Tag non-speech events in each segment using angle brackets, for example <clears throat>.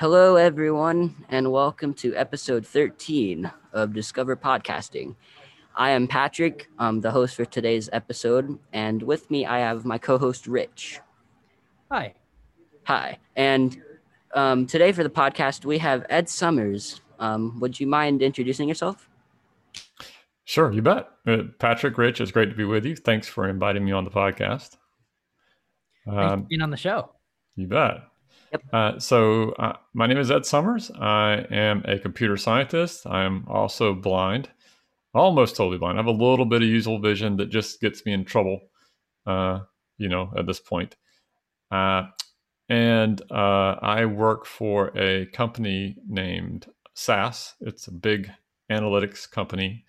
Hello, everyone, and welcome to episode 13 of Discover Podcasting. I am Patrick, I'm the host for today's episode, and with me I have my co host Rich. Hi. Hi. And um, today for the podcast, we have Ed Summers. Um, would you mind introducing yourself? Sure, you bet. Uh, Patrick, Rich, it's great to be with you. Thanks for inviting me on the podcast. Thanks for Um, being on the show. you bet. Yep. Uh, so, uh, my name is Ed Summers. I am a computer scientist. I am also blind, almost totally blind. I have a little bit of usable vision that just gets me in trouble, uh, you know, at this point. Uh, and uh, I work for a company named SAS. It's a big analytics company,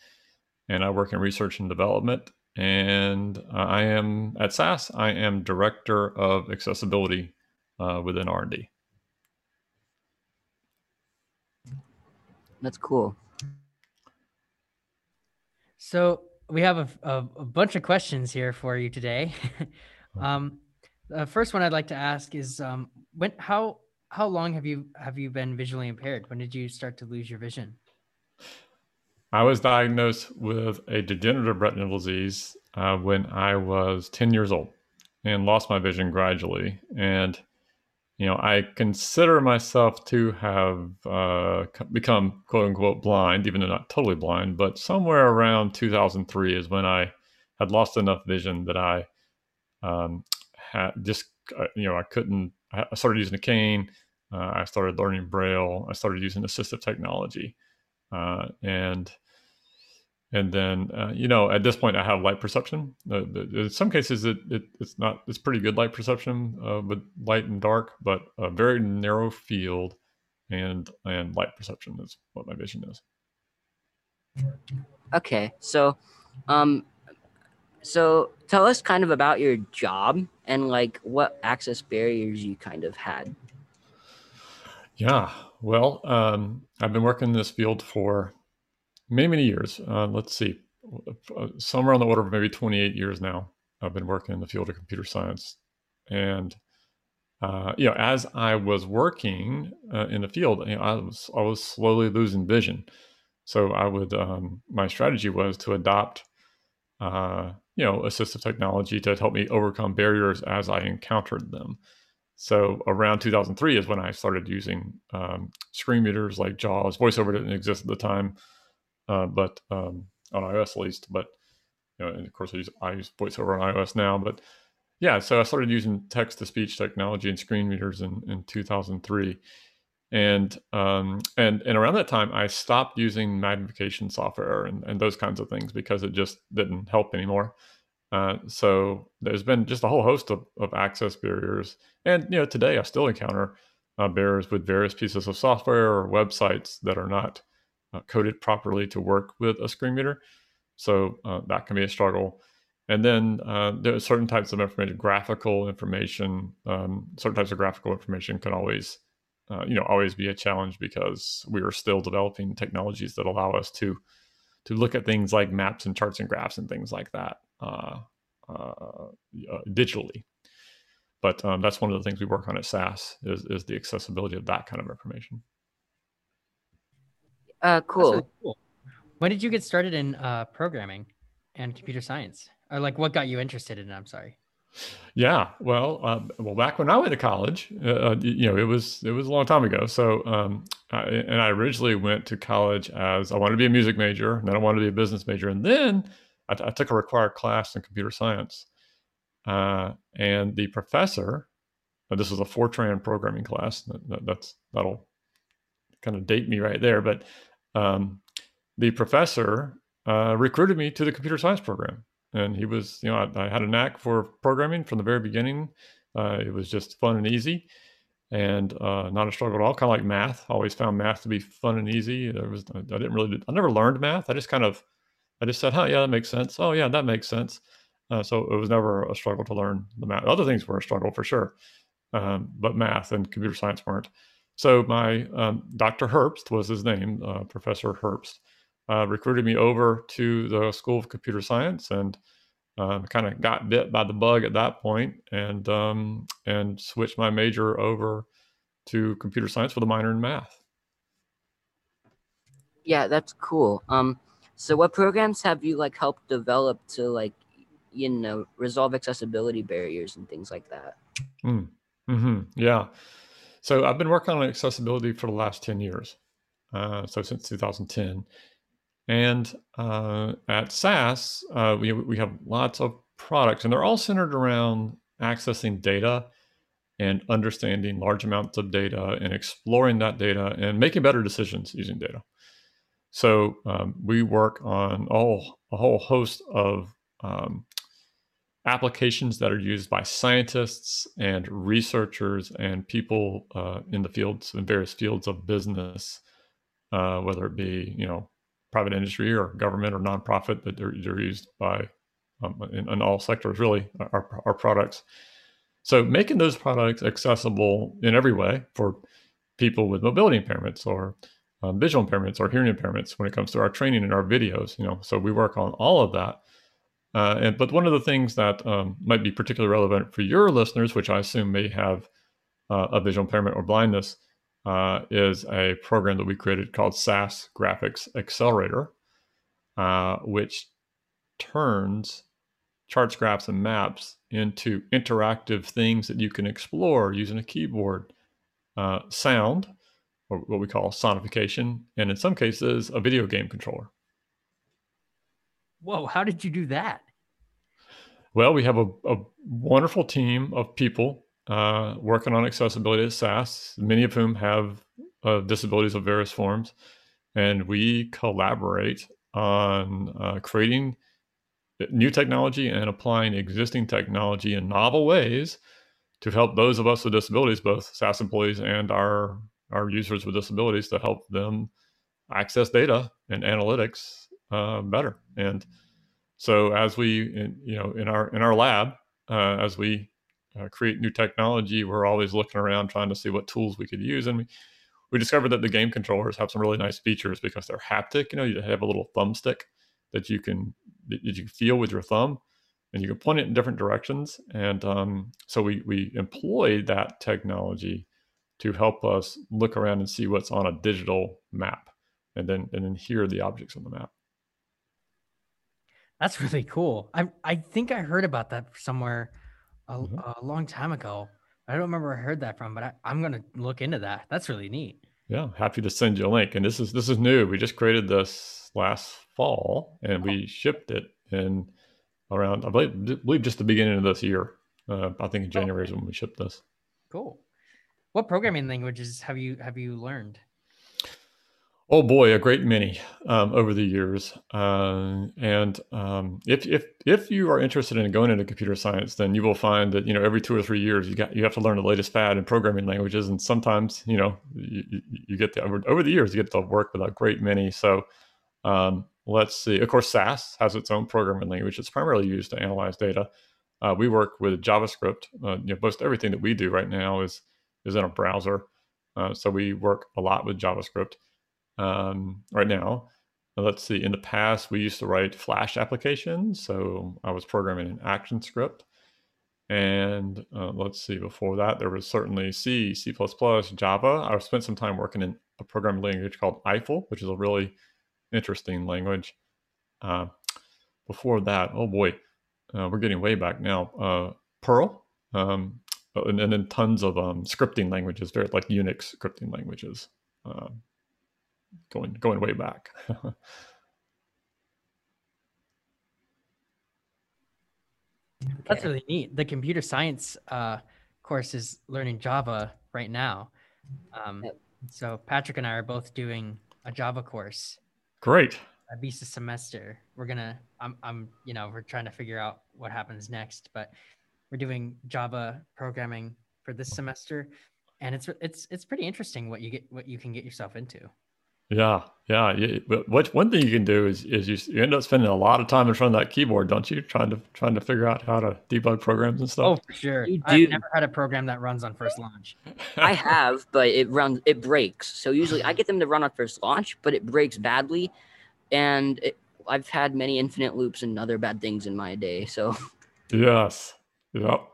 and I work in research and development. And uh, I am at SAS. I am director of accessibility uh, within R&D. That's cool. So we have a, a, a bunch of questions here for you today. <laughs> um, the first one I'd like to ask is um, when how how long have you have you been visually impaired? When did you start to lose your vision? I was diagnosed with a degenerative retinal disease uh, when I was 10 years old and lost my vision gradually. And, you know, I consider myself to have uh, become quote unquote blind, even though not totally blind, but somewhere around 2003 is when I had lost enough vision that I um, had just, uh, you know, I couldn't, I started using a cane. Uh, I started learning Braille. I started using assistive technology. Uh, and and then uh, you know at this point I have light perception. Uh, in some cases, it, it it's not it's pretty good light perception uh, with light and dark, but a very narrow field and and light perception is what my vision is. Okay, so, um, so tell us kind of about your job and like what access barriers you kind of had. Yeah, well, um, I've been working in this field for many many years. Uh, let's see, uh, somewhere on the order of maybe 28 years now. I've been working in the field of computer science, and uh, you know, as I was working uh, in the field, you know, I was I was slowly losing vision. So I would um, my strategy was to adopt, uh, you know, assistive technology to help me overcome barriers as I encountered them. So around 2003 is when I started using um, screen readers like JAWS. VoiceOver didn't exist at the time, uh, but um, on iOS at least. But you know, and of course, I use, I use VoiceOver on iOS now. But yeah, so I started using text to speech technology and screen readers in, in 2003. And um, and and around that time, I stopped using magnification software and, and those kinds of things because it just didn't help anymore. Uh, so there's been just a whole host of, of access barriers, and you know today I still encounter uh, barriers with various pieces of software or websites that are not uh, coded properly to work with a screen reader. So uh, that can be a struggle. And then uh, there are certain types of information, graphical information, um, certain types of graphical information can always, uh, you know, always be a challenge because we are still developing technologies that allow us to to look at things like maps and charts and graphs and things like that uh, uh, digitally. But um, that's one of the things we work on at SAS is, is the accessibility of that kind of information. Uh, cool. really cool. When did you get started in uh, programming and computer science? Or like what got you interested in it? I'm sorry. Yeah, well, uh, well, back when I went to college, uh, you know, it was it was a long time ago. So, um, I, and I originally went to college as I wanted to be a music major, and then I wanted to be a business major, and then I, I took a required class in computer science. Uh, and the professor, uh, this was a Fortran programming class. That, that- that's that'll kind of date me right there, but um, the professor uh, recruited me to the computer science program. And he was you know I, I had a knack for programming from the very beginning. Uh, it was just fun and easy and uh, not a struggle at all kind of like math. I always found math to be fun and easy. There was i didn't really i never learned math. I just kind of i just said oh yeah that makes sense. Oh yeah that makes sense. Uh, so it was never a struggle to learn the math. Other things were a struggle for sure um, but math and computer science weren't so my um, dr herbst was his name uh, professor herbst uh, recruited me over to the School of Computer Science and um, kind of got bit by the bug at that point and um, and switched my major over to computer science with a minor in math. Yeah, that's cool. Um, so what programs have you like helped develop to like, you know, resolve accessibility barriers and things like that? Mm. hmm Yeah. So I've been working on accessibility for the last 10 years. Uh, so since 2010. And uh, at SAS, uh, we, we have lots of products, and they're all centered around accessing data and understanding large amounts of data and exploring that data and making better decisions using data. So um, we work on all a whole host of um, applications that are used by scientists and researchers and people uh, in the fields in various fields of business, uh, whether it be you know private industry or government or nonprofit, that they're, they're used by um, in, in, all sectors. Really, our, our products. So making those products accessible in every way for people with mobility impairments or um, visual impairments or hearing impairments when it comes to our training and our videos. You know, so we work on all of that. Uh, and but one of the things that um, might be particularly relevant for your listeners, which I assume may have uh, a visual impairment or blindness, uh, is a program that we created called SAS Graphics Accelerator, uh, which turns charts, graphs, and maps into interactive things that you can explore using a keyboard, uh, sound, or what we call sonification, and in some cases, a video game controller. Whoa, how did you do that? Well, we have a, a wonderful team of people uh, working on accessibility at SAS, many of whom have uh, disabilities of various forms. And we collaborate on uh, creating new technology and applying existing technology in novel ways to help those of us with disabilities, both SAS employees and our our users with disabilities to help them access data and analytics uh, better. And so, as we, in, you know, in our in our lab, uh, as we uh, create new technology, we're always looking around trying to see what tools we could use. And we we discovered that the game controllers have some really nice features because they're haptic. You know, you have a little thumbstick that you can that you feel with your thumb, and you can point it in different directions. And um, so we we employ that technology to help us look around and see what's on a digital map and then and then hear the objects on the map. That's really cool. I I think I heard about that somewhere a, mm-hmm. a long time ago. I don't remember where I heard that from, but I, I'm gonna look into that. That's really neat. Yeah, happy to send you a link. And this is this is new. We just created this last fall, and we shipped it in around I believe, believe just the beginning of this year. Uh, I think in oh, January is when we shipped this. Cool. What programming languages have you have you learned? Oh boy, a great many um, over the years. Uh, and um, if if if you are interested in going into computer science, then you will find that you know every two or three years you got you have to learn the latest fad in programming languages, and sometimes you know you, you get the over, over the years you get to work with a great many. So um, let's see. Of course, SAS has its own programming language. It's primarily used to analyze data. Uh, we work with JavaScript. Uh, you know, most everything that we do right now is is in a browser. Uh, so we work a lot with JavaScript um, right now. Let's see. In the past, we used to write Flash applications. So I was programming an ActionScript. And uh, let's see, before that, there was certainly C, C, Java. I spent some time working in a programming language called Eiffel, which is a really interesting language. Uh, before that, oh boy, uh, we're getting way back now. Uh, Perl, um, and, and then tons of um, scripting languages, very like Unix scripting languages, uh, going going way back. <laughs> That's really neat. The computer science uh, course is learning Java right now. Um, so Patrick and I are both doing a Java course. Great. At least A visa semester. We're gonna. I'm. I'm. You know, we're trying to figure out what happens next, but we're doing Java programming for this semester, and it's it's it's pretty interesting what you get what you can get yourself into. Yeah, yeah. But what one thing you can do is is you, you end up spending a lot of time in front of that keyboard, don't you? Trying to trying to figure out how to debug programs and stuff. Oh, for sure. You I've never had a program that runs on first launch. <laughs> I have, but it runs it breaks. So usually I get them to run on first launch, but it breaks badly, and it, I've had many infinite loops and other bad things in my day. So yes, Yep.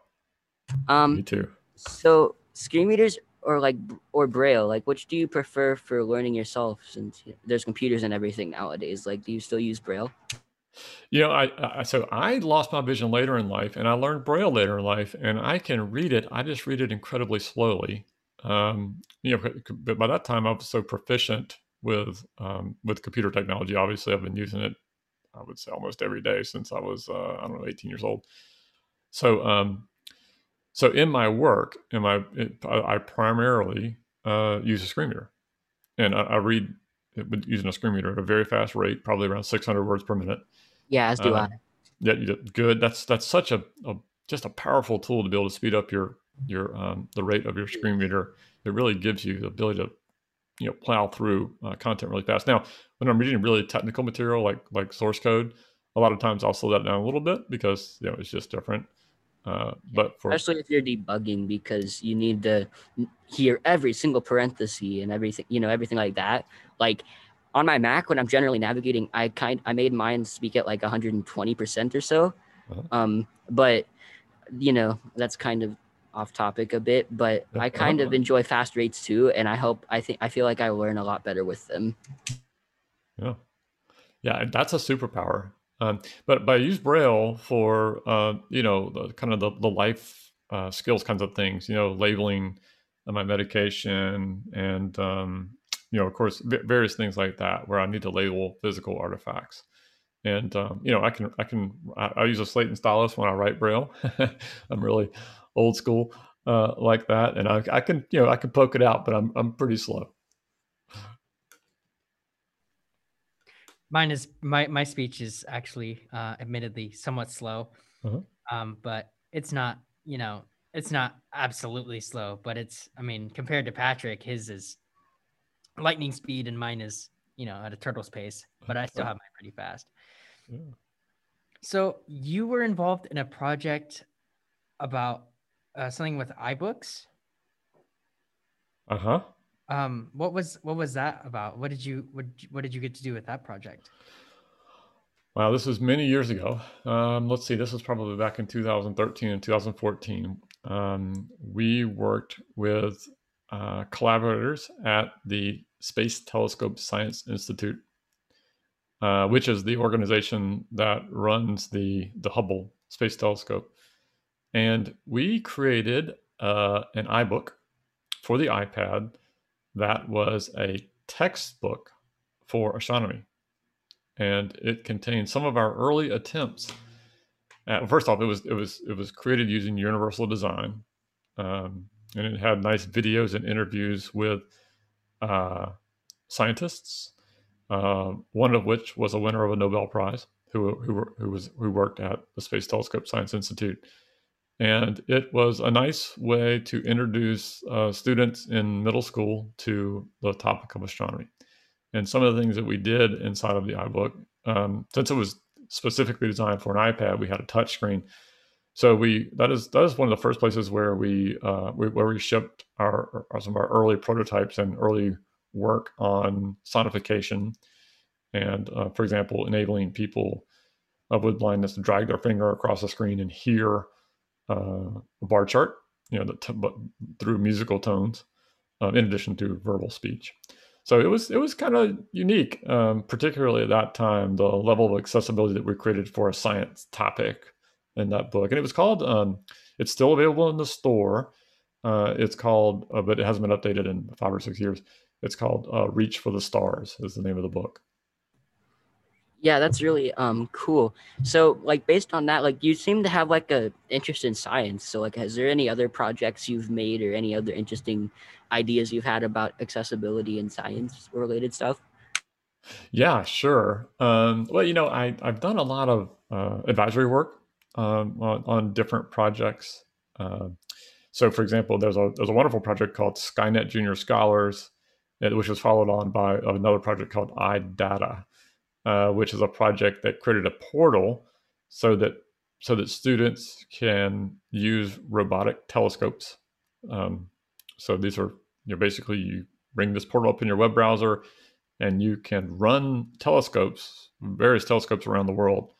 Um, Me too. So screen readers or like or braille like which do you prefer for learning yourself since there's computers and everything nowadays? Like do you still use braille? You know I, I so i lost my vision later in life and i learned braille later in life and i can read it. I just read it incredibly slowly. Um, you know but by that time i was so proficient with um, with computer technology. Obviously i've been using it i would say almost every day since i was uh, i don't know 18 years old. So um, so in my work, in my I primarily uh, use a screen reader, and I, I read using a screen reader at a very fast rate, probably around 600 words per minute. Yeah, as do uh, I. Yeah, good. That's that's such a, a, just a powerful tool to be able to speed up your your um, the rate of your screen reader. It really gives you the ability to you know plow through uh, content really fast. Now, when I'm reading really technical material like like source code, a lot of times I'll slow that down a little bit because you know it's just different. Uh, but for especially if you're debugging because you need to hear every single parenthesis and everything, you know, everything like that. Like on my Mac, when I'm generally navigating, I kind I made mine speak at like 120 percent or so. Uh-huh. Um, but you know, that's kind of off topic a bit, but I kind of enjoy fast rates too, and I hope I think I feel like I learn a lot better with them. Yeah, yeah, that's a superpower. Um, but but I use Braille for uh, you know the kind of the, the life uh, skills kinds of things. You know, labeling my medication and um, you know, of course, various things like that where I need to label physical artifacts. And um, you know, I can I can I, I, use a slate and stylus when I write Braille. <laughs> I'm really old school uh, like that, and I, I can you know I can poke it out, but I'm I'm pretty slow. Mine is my my speech is actually uh, admittedly somewhat slow, uh-huh. um, but it's not you know it's not absolutely slow, but it's I mean compared to Patrick, his is lightning speed and mine is you know at a turtle's pace, but I still have mine pretty fast. Yeah. So you were involved in a project about uh, something with iBooks. Uh huh. Um, what was what was that about? What did you what what did you get to do with that project? Wow, this was many years ago. Um, let's see, this was probably back in 2013 and 2014. Um, we worked with uh, collaborators at the Space Telescope Science Institute, uh, which is the organization that runs the the Hubble Space Telescope, and we created uh, an iBook for the iPad that was a textbook for astronomy. And it contained some of our early attempts. At, first off, it was it was it was created using Universal Design, um, and it had nice videos and interviews with uh, scientists. Uh, one of which was a winner of a Nobel Prize, who who, who was who worked at the Space Telescope Science Institute and it was a nice way to introduce uh, students in middle school to the topic of astronomy. And some of the things that we did inside of the iBook, um, since it was specifically designed for an iPad, we had a touch screen. So we that is that is one of the first places where we, uh, we where we shipped our, our, some of our early prototypes and early work on sonification, and uh, for example, enabling people with blindness to drag their finger across the screen and hear uh, a bar chart, you know, the t- but through musical tones, uh, in addition to verbal speech. So it was it was kind of unique, um, particularly at that time, the level of accessibility that we created for a science topic in that book, and it was called. Um, it's still available in the store. Uh, it's called, uh, but it hasn't been updated in five or six years. It's called uh, "Reach for the Stars" is the name of the book. Yeah, that's really um cool. So like based on that, like you seem to have like a interest in science. So like is there any other projects you've made or any other interesting ideas you've had about accessibility and science related stuff? Yeah, sure. Um, well, you know, I, I've done a lot of uh, advisory work um, on, on different projects. Uh, so, for example, there's a there's a wonderful project called Skynet Junior Scholars, which was followed on by another project called iData, uh, which is a project that created a portal so that so that students can use robotic telescopes. Um, so these are you know basically you bring this portal up in your web browser and you can run telescopes, various telescopes around the world,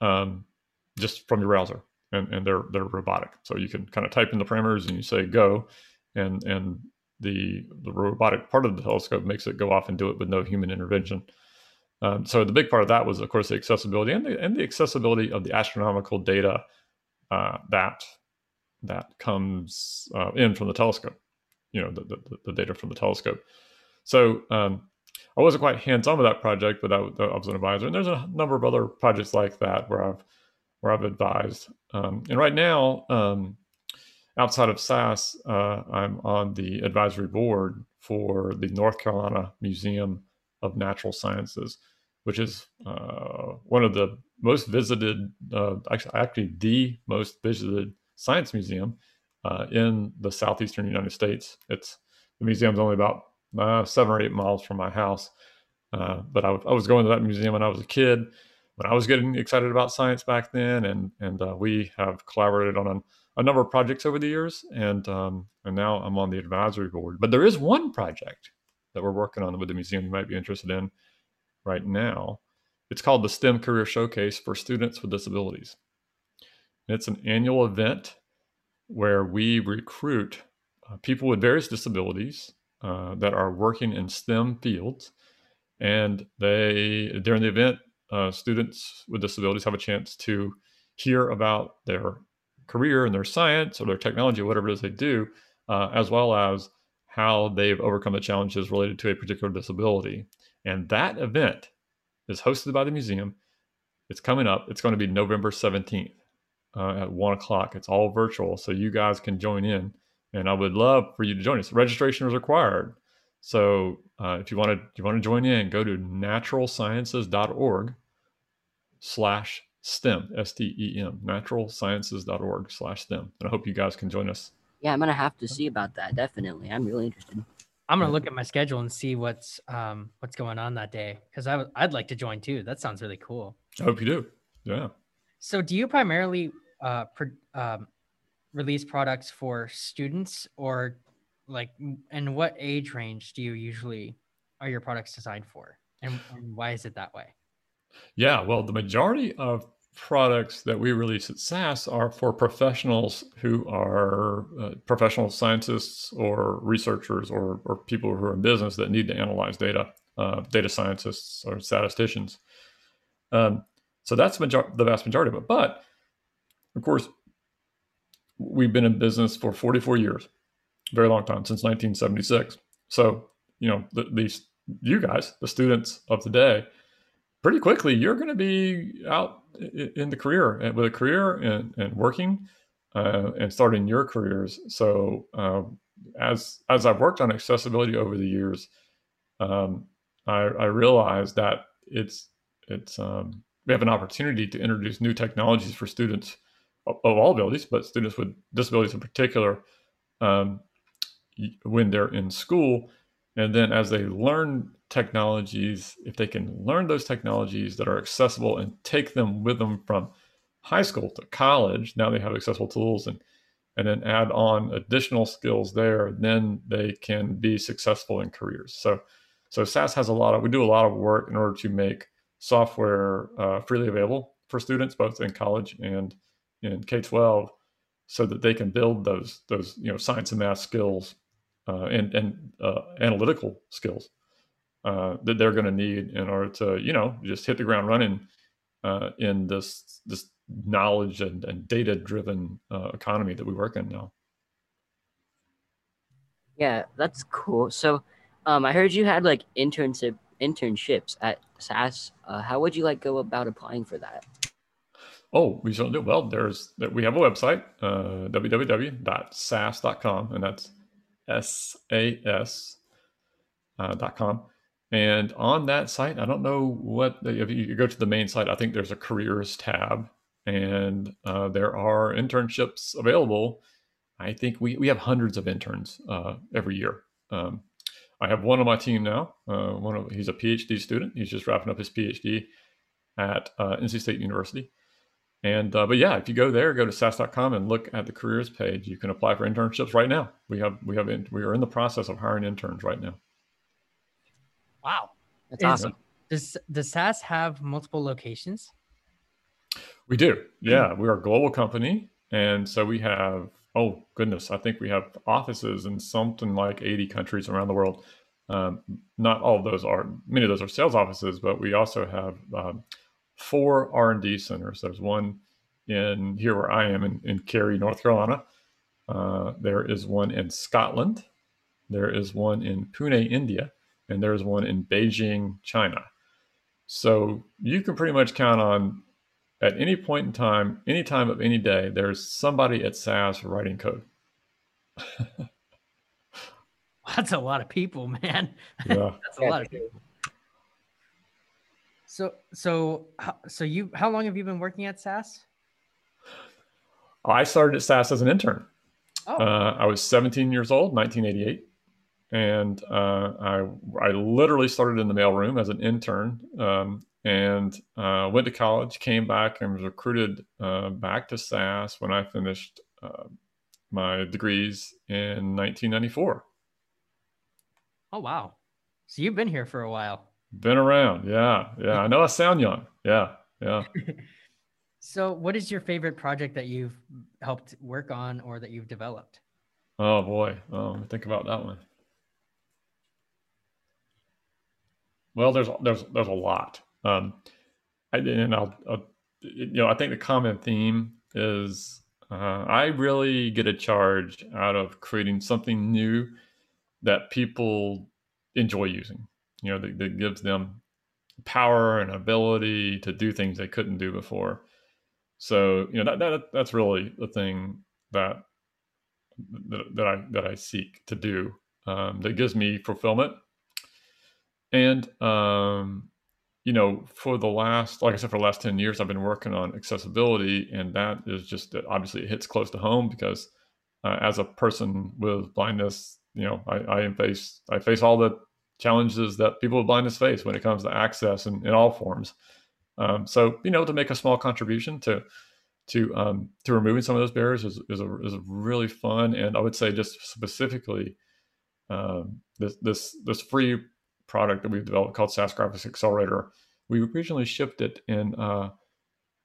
um, just from your browser, and, and they're they're robotic. So you can kind of type in the parameters and you say go, and and the the robotic part of the telescope makes it go off and do it with no human intervention. Um, so the big part of that was, of course, the accessibility and the, and the accessibility of the astronomical data uh, that that comes uh, in from the telescope. You know, the, the, the data from the telescope. So um, I wasn't quite hands on with that project, but I, I, was an advisor. And there's a number of other projects like that where I've where I've advised. Um, and right now, um, outside of SAS, uh, I'm on the advisory board for the North Carolina Museum of Natural Sciences, which is uh, one of the most visited, uh, actually, actually, the most visited science museum uh, in the southeastern United States. It's the museum's only about uh, seven or eight miles from my house, uh, but I, was going to that museum when I was a kid. When I was getting excited about science back then, and and uh, we have collaborated on a, a, number of projects over the years, and um, and now I'm on the advisory board. But there is one project that we're working on with the museum you might be interested in right now. It's called the STEM Career Showcase for Students with Disabilities. It's an annual event where we recruit uh, people with various disabilities uh, that are working in STEM fields. And they, during the event, uh, students with disabilities have a chance to hear about their career and their science or their technology, whatever it is they do, uh, as well as how they've overcome the challenges related to a particular disability. And that event is hosted by the museum. It's coming up. It's going to be November 17th uh, at one o'clock. It's all virtual, so you guys can join in. And I would love for you to join us. Registration is required. So uh, if you want to you want to join in, go to naturalsciences.org slash STEM, S-T-E-M, naturalsciences.org slash STEM. And I hope you guys can join us. Yeah, I'm going to have to see about that. Definitely. I'm really interested. I'm gonna look at my schedule and see what's um what's going on that day because I w- I'd like to join too. That sounds really cool. I hope you do. Yeah. So, do you primarily uh, pro- um, release products for students, or like, and what age range do you usually are your products designed for, and, and why is it that way? Yeah, well, the majority of products that we release at SAS are for professionals who are uh, professional scientists or researchers or, or people who are in business that need to analyze data, uh, data scientists or statisticians. Um, so that's major- the vast majority of it. But of course, we've been in business for 44 years, very long time, since 1976. So, you know, the, these, you guys, the students of today, pretty quickly, you're going to be out in the career uh, with a career and, and working uh, and starting your careers. So uh, as as I've worked on accessibility over the years, um, I, I realized that it's it's um, we have an opportunity to introduce new technologies for students of, of all abilities, but students with disabilities in particular, um, when they're in school. And then as they learn technologies, if they can learn those technologies that are accessible and take them with them from high school to college, now they have accessible tools and and then add on additional skills there, then they can be successful in careers. So so SAS has a lot of we do a lot of work in order to make software uh, freely available for students both in college and in K-12 so that they can build those those you know science and math skills uh, and and uh, analytical skills uh, that they're going to need in order to you know just hit the ground running uh, in this this knowledge and, and data driven uh, economy that we work in now. Yeah, that's cool. So um, I heard you had like internship internships at SAS. Uh, how would you like go about applying for that? Oh, we certainly do. Well, there's we have a website, uh, www.sas.com, and that's S A S uh, dot com. And on that site, I don't know what if you go to the main site. I think there's a careers tab, and uh, there are internships available. I think we we have hundreds of interns uh, every year. Um, I have one on my team now. Uh, one of he's a PhD student. He's just wrapping up his PhD at uh, NC State University. And uh, but yeah, if you go there, go to SAS.com and look at the careers page. You can apply for internships right now. We have we have in, we are in the process of hiring interns right now. Wow, that's Is, awesome. Does does SAS have multiple locations? We do. Yeah, we are a global company, and so we have oh goodness, I think we have offices in something like 80 countries around the world. Um, not all of those are many of those are sales offices, but we also have um, four R&D centers. There's one in here where I am in, in Cary, North Carolina. Uh, there is one in Scotland. There is one in Pune, India, and there's one in Beijing, China. So you can pretty much count on at any point in time, any time of any day, there's somebody at SAS writing code. <laughs> That's a lot of people, man. <laughs> Yeah. That's a lot of people. So, so, so you, how long have you been working at SAS? I started at SAS as an intern. Oh. Uh, I was 17 years old, 1988, and uh, I I literally started in the mailroom as an intern, um, and uh, went to college, came back, and was recruited uh, back to SAS when I finished uh, my degrees in 1994. Oh wow! So you've been here for a while. Been around, yeah, yeah. I know I sound young, yeah, yeah. <laughs> so, what is your favorite project that you've helped work on or that you've developed? Oh boy, oh, think about that one. Well, there's there's there's a lot. Um, I, and I'll, I'll, you know, I think the common theme is uh, I really get a charge out of creating something new that people enjoy using. You know, that, that gives them power and ability to do things they couldn't do before. So, you know, that, that that's really the thing that that, that I that I seek to do. Um, that gives me fulfillment. And um, you know, for the last, like I said, for the last 10 years, I've been working on accessibility. And that is just, that obviously, it hits close to home because uh, as a person with blindness, you know, I, I face, I face all the challenges that people with blindness face when it comes to access in, in all forms. Um, so, you know, to make a small contribution to, to, um, to removing some of those barriers is, is, a, is a really fun. And I would say just specifically, um, this, this, this free product that we've developed called SAS Graphics Accelerator. We originally shipped it in uh,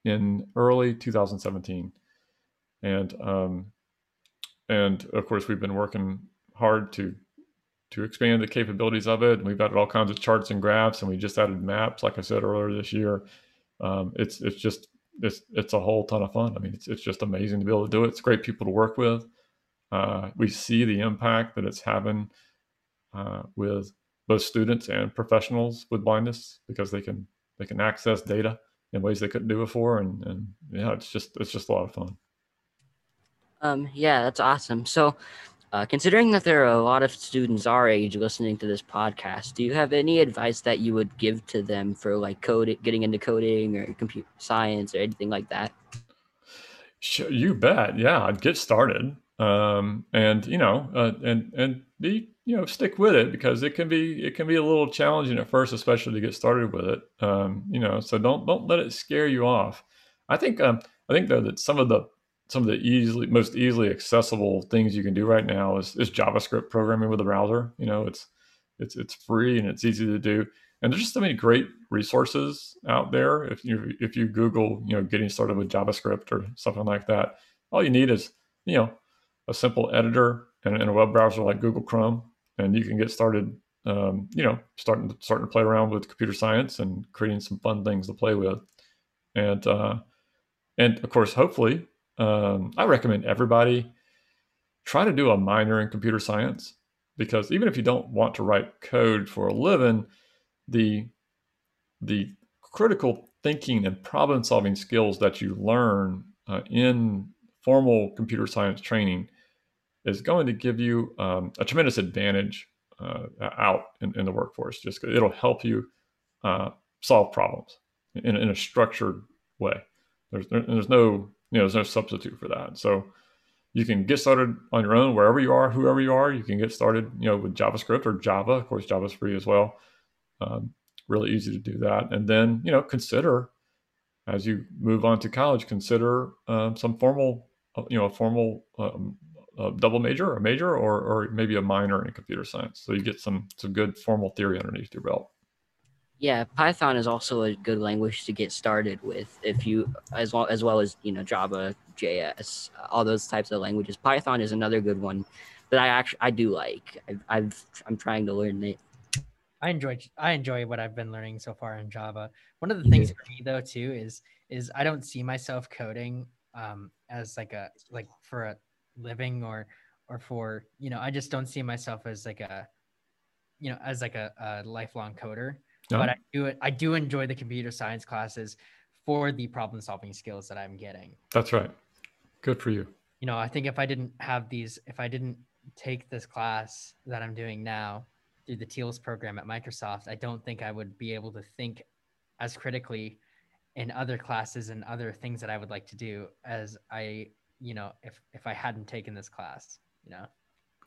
in early 2017, and um, and of course we've been working hard to to expand the capabilities of it. And we've added all kinds of charts and graphs, and we just added maps, like I said earlier this year. Um, it's it's just it's it's a whole ton of fun. I mean, it's it's just amazing to be able to do it. It's great people to work with. Uh, we see the impact that it's having uh, with both students and professionals with blindness because they can they can access data in ways they couldn't do before and and yeah it's just it's just a lot of fun um yeah that's awesome so uh, considering that there are a lot of students our age listening to this podcast do you have any advice that you would give to them for like coding getting into coding or computer science or anything like that? Sure, you bet. Yeah get started. Um, and you know uh, and and be you know stick with it because it can be it can be a little challenging at first especially to get started with it. Um, you know so don't don't let it scare you off. I think um, i think though that some of the some of the easily most easily accessible things you can do right now is, is javascript programming with a browser. You know it's it's it's free and it's easy to do. And there's just so many great resources out there. If you if you google you know getting started with javascript or something like that all you need is you know a simple editor and, and a web browser like google chrome and you can get started um, you know starting to starting to play around with computer science and creating some fun things to play with. And uh, and of course hopefully um, i recommend everybody try to do a minor in computer science because even if you don't want to write code for a living the the critical thinking and problem solving skills that you learn uh, in formal computer science training is going to give you um, a tremendous advantage uh, out in, in, the workforce. Just it'll help you uh, solve problems in, in, a structured way. There's there's no you know there's no substitute for that. So you can get started on your own wherever you are, whoever you are. You can get started you know with JavaScript or Java. Of course, Java's free as well. Um, really easy to do that, and then you know consider as you move on to college, consider um, some formal uh, you know a formal um, a double major, a major, or or maybe a minor in computer science. So you get some some good formal theory underneath your belt. Yeah, Python is also a good language to get started with if you as well as well as, you know, Java, JS, all those types of languages. Python is another good one that I actually I do like. I've, I've I'm trying to learn it. I enjoy I enjoy what I've been learning so far in Java. One of the things for me though too is is I don't see myself coding um, as like a like for a living or or for you know I just don't see myself as like a you know as like a, a lifelong coder. No? But I do I do enjoy the computer science classes for the problem solving skills that I'm getting. That's right. Good for you. You know, I think if I didn't have these, if I didn't take this class that I'm doing now through the TEALS program at Microsoft, I don't think I would be able to think as critically in other classes and other things that I would like to do as I, you know, if if I hadn't taken this class, you know.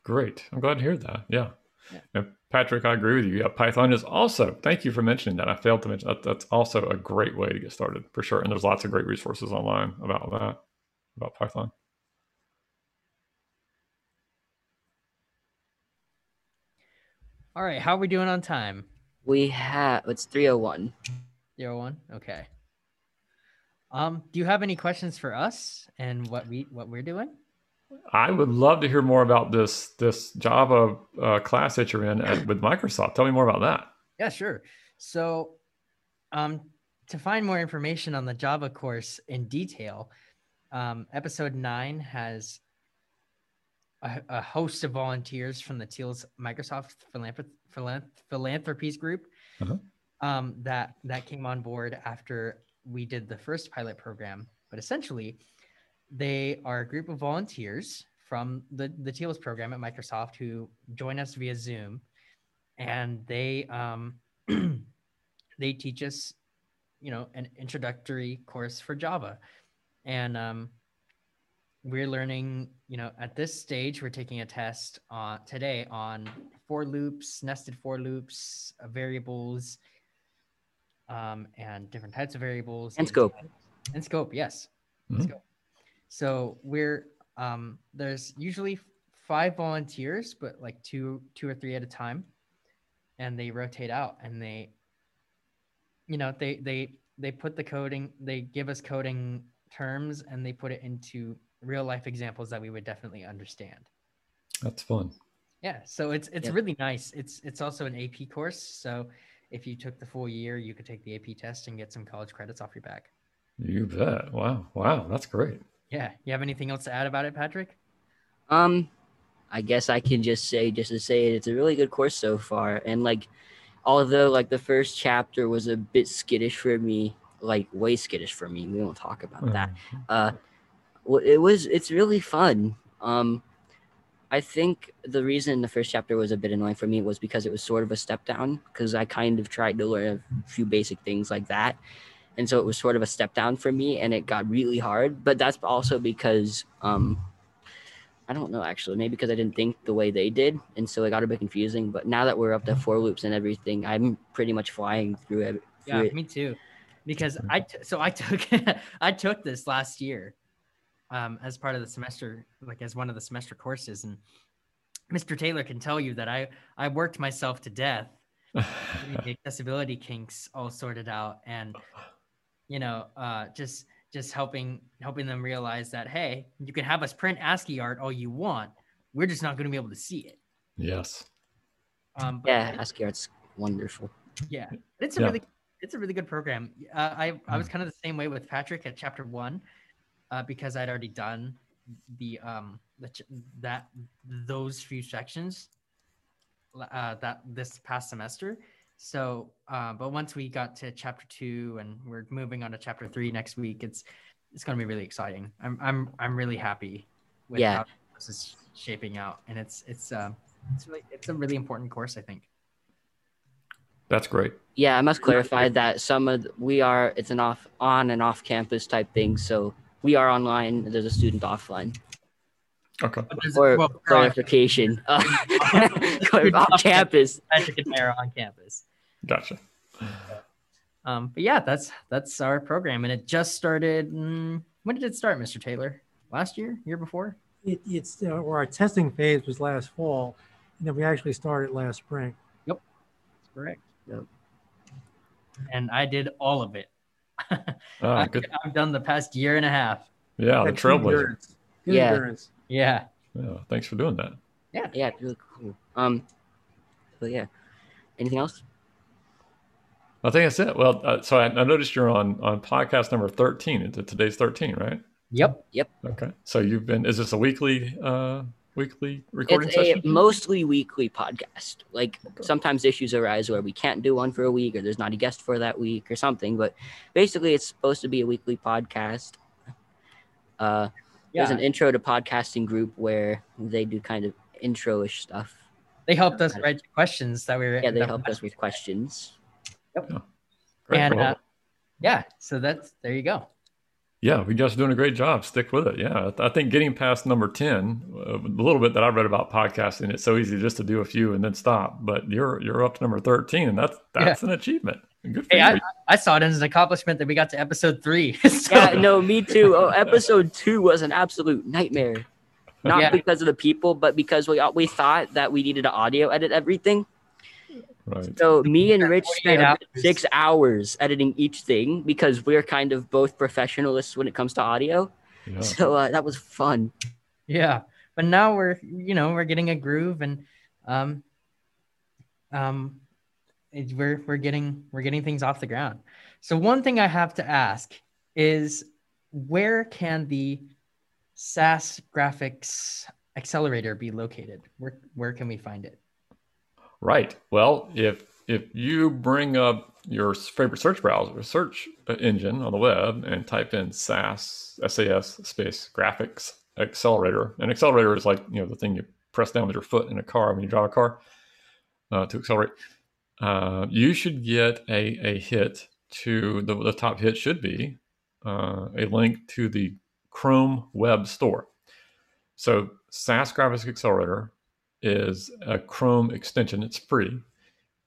Great. I'm glad to hear that. Yeah. Yeah. And Patrick, I agree with you. Yeah, Python is also, thank you for mentioning that. I failed to mention that. That's also a great way to get started for sure. And there's lots of great resources online about that, about Python. All right, how are we doing on time? We have it's 301. Zero one. Okay. Um, do you have any questions for us and what we what we're doing? I would love to hear more about this this Java uh, class that you're in at, with Microsoft. Tell me more about that. Yeah, sure. So, um, to find more information on the Java course in detail, um, episode nine has a, a host of volunteers from the TEALS Microsoft Philanthrop- Philanthropies group Uh-huh. um, that that came on board after we did the first pilot program. But essentially, they are a group of volunteers from the the TEALS program at Microsoft who join us via Zoom, and they um, <clears throat> they teach us, you know, an introductory course for Java, and um, we're learning, you know, at this stage, we're taking a test on today on for loops, nested for loops, uh, variables, um, and different types of variables And scope. and scope. Yes, Mhm. scope. So we're um, there's usually five volunteers, but like two, two or three at a time, and they rotate out and they, you know, they they they put the coding, they give us coding terms, and they put it into real life examples that we would definitely understand. That's fun. Yeah, so it's it's Yep. really nice. It's it's also an AP course, so if you took the full year, you could take the AP test and get some college credits off your back. You bet. Wow. Wow. That's great. Yeah, you have anything else to add about it, Patrick? Um, I guess I can just say, just to say it, it's a really good course so far. And like, although like the first chapter was a bit skittish for me, like way skittish for me. We won't talk about that. Mhm. Uh, well, it was. It's really fun. Um, I think the reason the first chapter was a bit annoying for me was because it was sort of a step down. Because I kind of tried to learn a few basic things like that, and so it was sort of a step down for me, and it got really hard. But that's also because um, I don't know actually, maybe because I didn't think the way they did, and so it got a bit confusing. But now that we're up to for loops and everything, I'm pretty much flying through it. Yeah, through it. me too. Because I t- so I took <laughs> I took this last year um, as part of the semester, like as one of the semester courses, and Mr. Taylor can tell you that I I worked myself to death <laughs> the accessibility kinks all sorted out, and you know, uh, just just helping helping them realize that hey, you can have us print ASCII art all you want, we're just not going to be able to see it. yes. Um, but Yeah, ASCII art's wonderful. Yeah, it's a Yeah. really it's a really good program. Uh, I I was Mm. kind of the same way with Patrick at chapter one, uh, because I'd already done the um the, ch- that those few sections uh, that this past semester. So, uh, but once we got to chapter two and we're moving on to chapter three next week, it's it's going to be really exciting. I'm I'm I'm really happy with Yeah. how this is shaping out, and it's it's um it's really it's a really important course, I think. That's great. Yeah, I must clarify that some of the- we are it's an off on and off campus type thing. So we are online. There's a student offline. Okay. But there's- For well, clarification, uh, <laughs> <laughs> off campus. Patrick and I are on campus. Gotcha. Um, but yeah, that's that's our program, and it just started. mm, when did it start, Mr. Taylor? Last year, year before? It, it's, uh, or our testing phase was last fall, and then we actually started last spring. Yep, that's correct. Yep. And I did all of it. <laughs> Ah, I, good. I've done the past year and a half. Yeah, the Got good trailblazer. endurance. Yeah. endurance. Yeah. Yeah, thanks for doing that. Yeah, Yeah. it's really cool. Um, but yeah, anything else? I think that's it. Well, uh, so I, I noticed you're on on podcast number thirteen. It's- Today's thirteen, right? Yep. Yep. Okay. So you've been. Is this a weekly uh weekly recording It's a mostly weekly podcast. Like sometimes issues arise where we can't do one for a week or there's not a guest for that week or something. But basically, it's supposed to be a weekly podcast. Uh, Yeah. There's an intro to podcasting group where they do kind of intro-ish stuff. They helped us write questions that we were. Yeah, they helped us with week. questions. Great. and, Well, uh, Yeah. So that's there you go. yeah, we guys are doing a great job. Stick with it. Yeah, I think getting past number ten, uh, a little bit that I read about podcasting, it's so easy just to do a few and then stop. But you're you're up to number thirteen, and that's that's an achievement. Good for Hey, you. I, I saw it as an accomplishment that we got to episode three. <laughs> So- Yeah, no, me too. Oh, episode two was an absolute nightmare. Not Yeah. because of the people, but because we we thought that we needed to audio edit everything. Right. So me and Rich spent hours. six hours editing each thing because we're kind of both professionalists when it comes to audio. Yeah. So uh, that was fun. yeah but now we're you know we're getting a groove and um um it- we're we're getting we're getting things off the ground so one thing i have to ask is where can the sas graphics accelerator be located where where can we find it Right. Well, if if you bring up your favorite search browser, search engine on the web, and type in SAS SAS space graphics accelerator, and accelerator is like you know the thing you press down with your foot in a car when you drive a car uh, to accelerate. Uh, you should get a a hit to the the top hit should be uh, a link to the Chrome Web Store. So SAS Graphics Accelerator is a Chrome extension. It's free,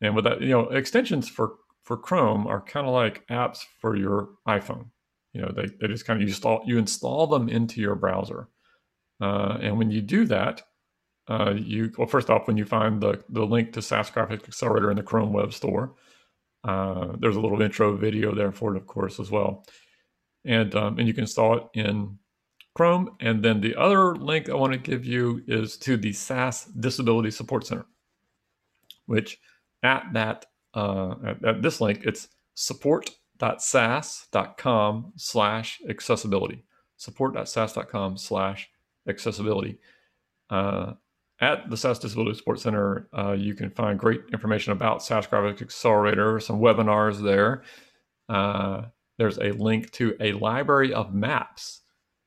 and with that, you know, extensions for for Chrome are kind of like apps for your iPhone. You know, they, they just kind of you install you install them into your browser, uh, and when you do that, uh, you well first off when you find the the link to SAS Graphics Accelerator in the Chrome Web Store, uh, there's a little intro video there for it, of course, as well, and um, and you can install it in Chrome. And then the other link I want to give you is to the SAS Disability Support Center, which at that uh, at, at this link it's support.sas.com slash accessibility support.sas.com slash accessibility uh, at the SAS Disability Support Center, uh, you can find great information about SAS Graphics Accelerator, some webinars there. Uh, there's a link to a library of maps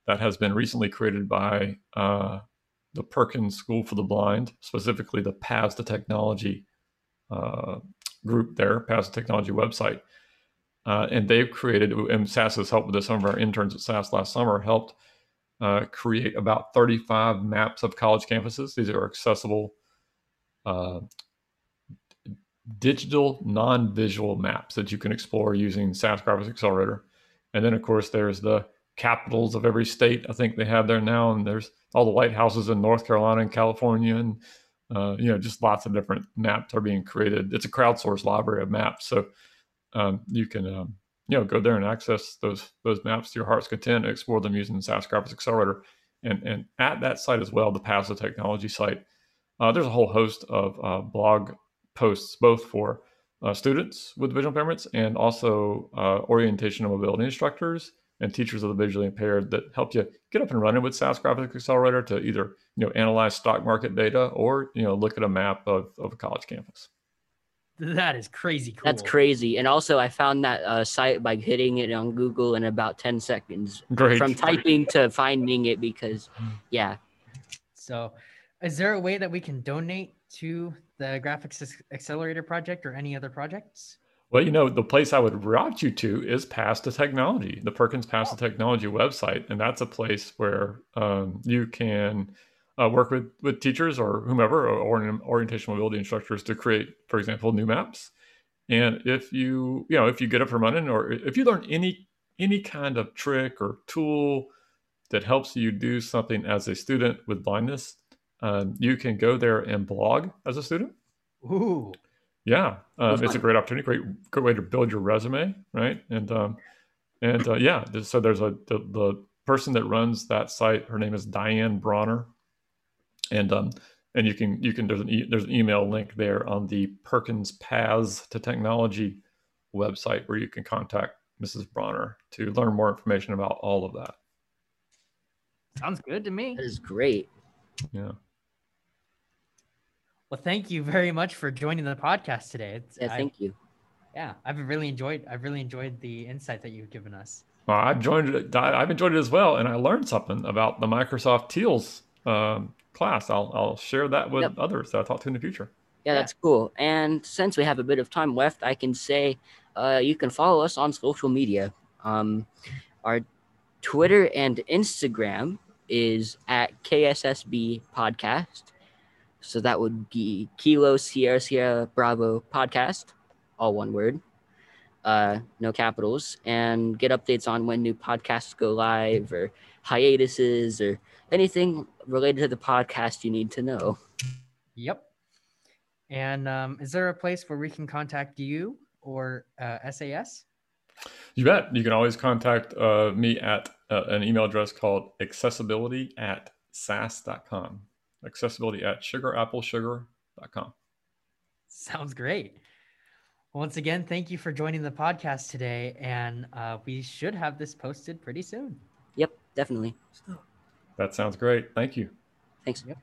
that has been recently created by uh, the Perkins School for the Blind, specifically the Paths to Technology uh, group there, Paths to Technology website. Uh, and they've created, and SAS has helped with this. Some of our interns at SAS last summer helped uh, create about 35 maps of college campuses. These are accessible uh, digital, non visual maps that you can explore using SAS Graphics Accelerator. And then, of course, there's the capitals of every state. I think they have there now, and there's all the White Houses in North Carolina and California, and uh, you know, just lots of different maps are being created. It's a crowdsourced library of maps, so um, you can um, you know go there and access those those maps to your heart's content, and explore them using the SAS Graphics Accelerator. And and at that site as well, the to Technology site, uh, there's a whole host of uh, blog posts, both for uh, students with visual impairments and also uh, orientation and mobility instructors and teachers of the visually impaired that help you get up and running with SAS Graphics Accelerator to either you know analyze stock market data or you know look at a map of, of a college campus. that is crazy cool That's crazy. And also, I found that uh, site by hitting it on Google in about 10 seconds Great. from typing to finding it because, yeah. so is there a way that we can donate to the graphics accelerator project or any other projects Well, you know, the place I would route you to is Paths to Technology, the Perkins Paths to Technology website, and that's a place where um, you can uh, work with with teachers or whomever or, or orientation mobility instructors to create, for example, new maps. And if you you know if you get up from running or if you learn any any kind of trick or tool that helps you do something as a student with blindness, um, you can go there and blog as a student Ooh. Yeah, um, it's a great opportunity, great great way to build your resume, right? And um, and uh, yeah, so there's a the, the person that runs that site. Her name is Diane Brauner, and um, and you can you can there's an e- there's an email link there on the Perkins Paths to Technology website where you can contact Mrs. Brauner to learn more information about all of that. Sounds good to me. That is great. Yeah. Well, thank you very much for joining the podcast today. It's, Yeah, I- thank you. yeah, I've really enjoyed. I've really enjoyed the insight that you've given us. Well, I've joined it. I- I've enjoyed it as well, and I learned something about the Microsoft TEALS um, class. I'll I'll share that with Yep. others that I talk to in the future. Yeah, Yeah. that's cool. And since we have a bit of time left, I can say uh, you can follow us on social media. Um, our Twitter and Instagram is at KSSB Podcast. So that would be Kilo Sierra Sierra Bravo Podcast, all one word, uh, no capitals, and get updates on when new podcasts go live or hiatuses or anything related to the podcast you need to know. Yep. And um, is there a place where we can contact you or uh, SAS? You bet. You can always contact uh, me at uh, an email address called accessibility at sas.com. Accessibility at sugarapple.sugar.com. Sounds great. Once again, thank you for joining the podcast today, and uh, we should have this posted pretty soon. Yep, definitely. That sounds great. Thank you. Thanks. Yep.